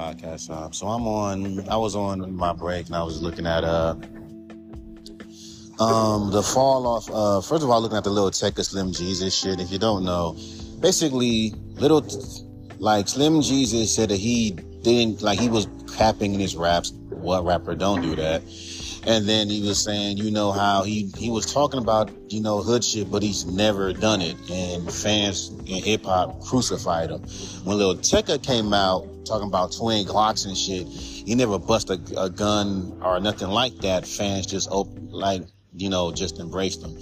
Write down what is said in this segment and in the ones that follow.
podcast time. So I'm on. I was on my break and I was looking at uh um the fall off. Uh, first of all, looking at the Lil Tecca Slim Jesus shit. If you don't know, basically, little like Slim Jesus said that he didn't like he was capping in his raps. What rapper don't do that? And then he was saying, you know, how he, he was talking about, you know, hood shit, but he's never done it. And fans in hip hop crucified him. When Lil Tecca came out talking about twin Glocks and shit, he never bust a, a gun or nothing like that. Fans just, op- like, you know, just embraced him.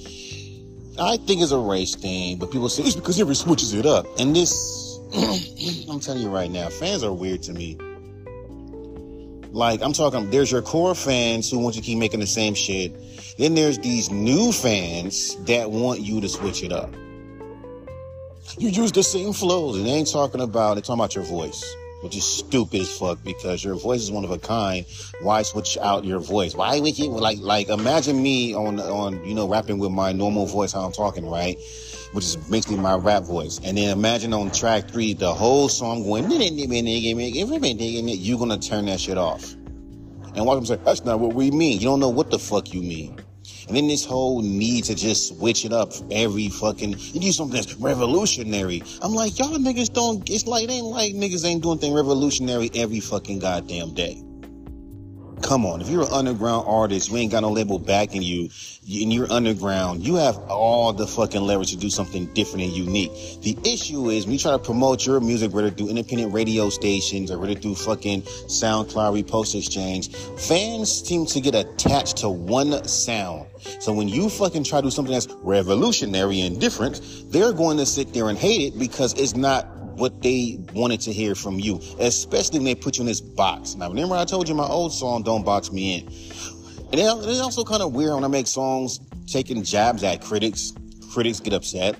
I think it's a race thing, but people say it's because he switches it up. And this, I'm telling you right now, fans are weird to me. Like I'm talking, there's your core fans who want you to keep making the same shit. Then there's these new fans that want you to switch it up. You use the same flows, and they ain't talking about. They're talking about your voice, which is stupid as fuck because your voice is one of a kind. Why switch out your voice? Why would you like like imagine me on on you know rapping with my normal voice how I'm talking right? Which is basically my rap voice. And then imagine on track three, the whole song going, you're gonna turn that shit off. And watch them say, that's not what we mean. You don't know what the fuck you mean. And then this whole need to just switch it up every fucking, you do something that's revolutionary. I'm like, y'all niggas don't, it's like, it ain't like niggas ain't doing thing revolutionary every fucking goddamn day. Come on, if you're an underground artist, you ain't got no label backing you, and you're underground, you have all the fucking leverage to do something different and unique. The issue is when you try to promote your music, whether through independent radio stations or whether through fucking SoundCloud repost exchange, fans seem to get attached to one sound. So when you fucking try to do something that's revolutionary and different, they're going to sit there and hate it because it's not what they wanted to hear from you, especially when they put you in this box. Now, remember I told you my old song, Don't Box Me In. And it's also kind of weird when I make songs taking jabs at critics. Critics get upset,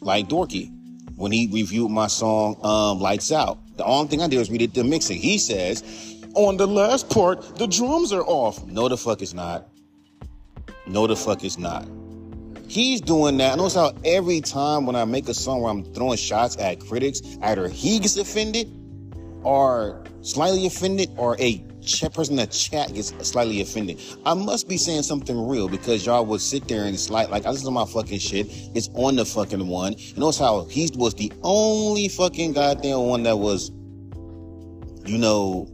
like Dorky. When he reviewed my song, um, Lights Out. The only thing I did was read it the mixing. He says, on the last part, the drums are off. No, the fuck is not. No, the fuck is not. He's doing that. I notice how every time when I make a song where I'm throwing shots at critics, either he gets offended or slightly offended or a person in the chat gets slightly offended. I must be saying something real because y'all would sit there and it's like, I listen to my fucking shit. It's on the fucking one. You notice how he was the only fucking goddamn one that was, you know,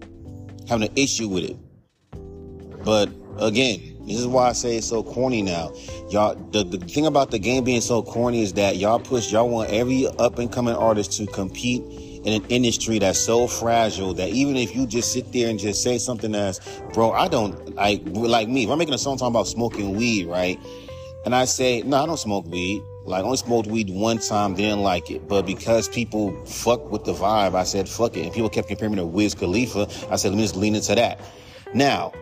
having an issue with it. But again, this is why I say it's so corny now. Y'all, the, the thing about the game being so corny is that y'all push, y'all want every up and coming artist to compete in an industry that's so fragile that even if you just sit there and just say something that's, bro, I don't, like, like me, if I'm making a song talking about smoking weed, right? And I say, no, I don't smoke weed. Like, I only smoked weed one time, didn't like it. But because people fuck with the vibe, I said, fuck it. And people kept comparing me to Wiz Khalifa. I said, let me just lean into that. Now,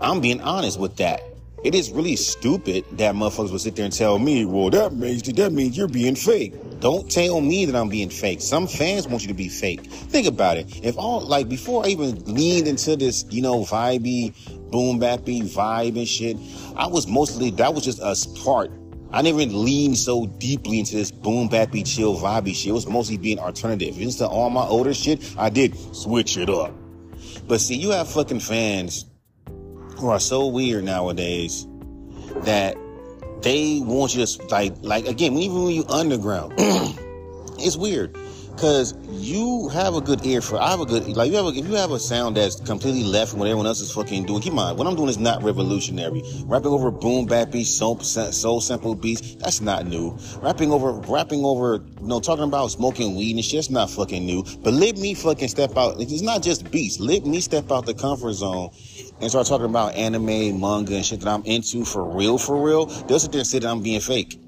I'm being honest with that. It is really stupid that motherfuckers will sit there and tell me, well, that means that means you're being fake. Don't tell me that I'm being fake. Some fans want you to be fake. Think about it. If all like before I even leaned into this, you know, vibey, boom bappy vibe and shit, I was mostly that was just a part. I never leaned so deeply into this boom bappy chill vibey shit. It was mostly being alternative. Instead of all my older shit, I did switch it up. But see, you have fucking fans who are so weird nowadays that they want you to like like again even when you underground it's weird. Because you have a good ear for I have a good like you have a, if you have a sound that's completely left from what everyone else is fucking doing keep in mind what I'm doing is not revolutionary. Rapping over boom bap beats soul, soul sample beats that's not new. Rapping over rapping over you know talking about smoking weed and shit that's not fucking new. But let me fucking step out it's not just beats let me step out the comfort zone and start talking about anime, manga, and shit that I'm into for real, for real, they'll sit there and say that I'm being fake.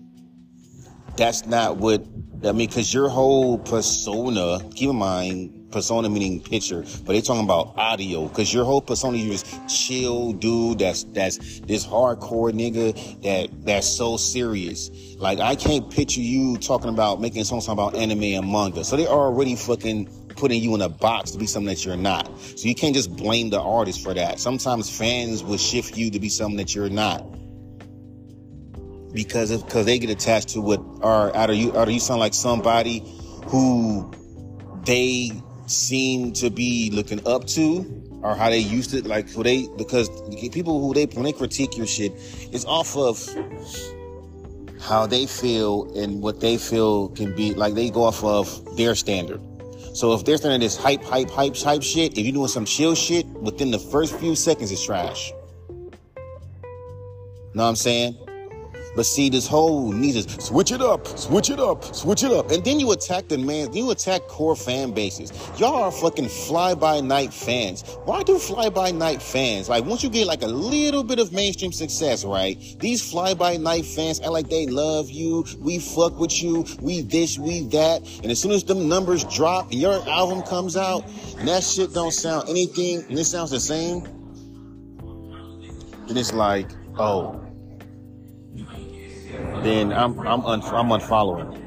That's not what, I mean, cause your whole persona, keep in mind, persona meaning picture, but they talking about audio, cause your whole persona, you just chill dude, that's, that's this hardcore nigga that, that's so serious. Like, I can't picture you talking about making songs about anime and manga. So they already fucking putting you in a box to be something that you're not. So you can't just blame the artist for that. Sometimes fans will shift you to be something that you're not. Because because they get attached to what are out of you, out of you sound like somebody who they seem to be looking up to or how they used it, like who they because people who they when they critique your shit, it's off of how they feel and what they feel can be like they go off of their standard. So if they're standard this hype, hype, hype, hype shit, if you're doing some chill shit, within the first few seconds it's trash. Know what I'm saying? But see, this whole need to switch it up, switch it up, switch it up. And then you attack the man, you attack core fan bases. Y'all are fucking fly by night fans. Why do fly by night fans? Like, once you get like a little bit of mainstream success, right? These fly by night fans act like they love you. We fuck with you. We this, we that. And as soon as them numbers drop and your album comes out and that shit don't sound anything and it sounds the same, then it's like, oh, then I'm I'm un, I'm unfollowing.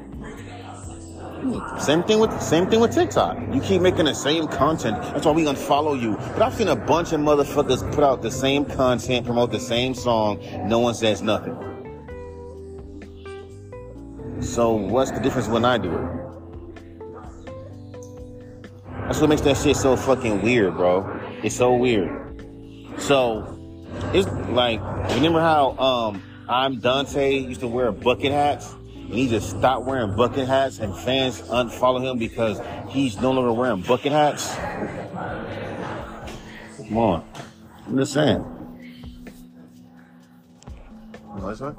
Same thing with same thing with TikTok. You keep making the same content. That's why we unfollow you. But I've seen a bunch of motherfuckers put out the same content, promote the same song. No one says nothing. So what's the difference when I do it? That's what makes that shit so fucking weird, bro. It's so weird. So it's like remember how um I'm Dante used to wear bucket hats, and he just stopped wearing bucket hats, and fans unfollow him because he's no longer wearing bucket hats. Come on, I'm just saying. What's that?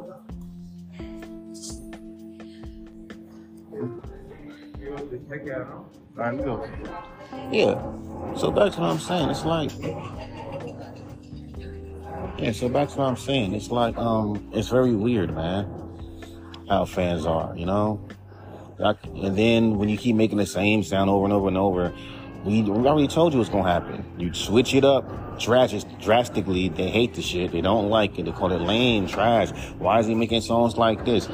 Yeah. So that's what I'm saying. It's like yeah, so back to what I'm saying. It's like, um, it's very weird, man, how fans are, you know? And then when you keep making the same sound over and over and over, we, we already told you what's gonna happen. You switch it up drastically. They hate the shit. They don't like it. They call it lame, trash. Why is he making songs like this?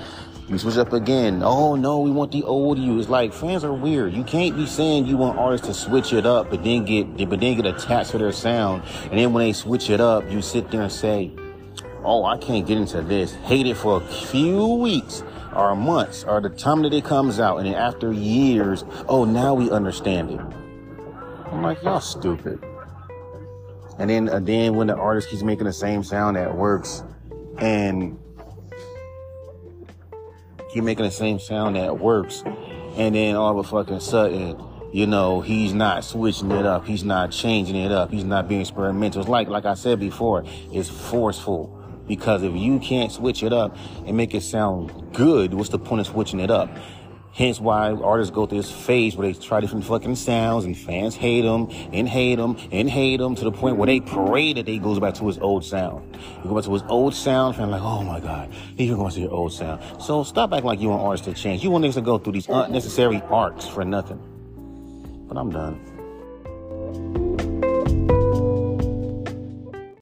You switch up again. Oh no, we want the old you. It's like fans are weird. You can't be saying you want artists to switch it up, but then get but then get attached to their sound, and then when they switch it up, you sit there and say, "Oh, I can't get into this." Hate it for a few weeks or months or the time that it comes out, and then after years, oh, now we understand it. I'm like, y'all stupid. And then, uh, then when the artist keeps making the same sound that works, and keep making the same sound that works, and then all of a fucking sudden, you know, he's not switching it up, he's not changing it up, he's not being experimental. It's like, like I said before, it's forceful. Because if you can't switch it up and make it sound good, what's the point of switching it up? Hence why artists go through this phase where they try different fucking sounds and fans hate them and hate them and hate them to the point where they pray that they goes back to his old sound. He goes back to his old sound, fan like, oh my God, he's even going to your old sound. So stop acting like you want artists to change. You want niggas to go through these unnecessary arcs for nothing. But I'm done.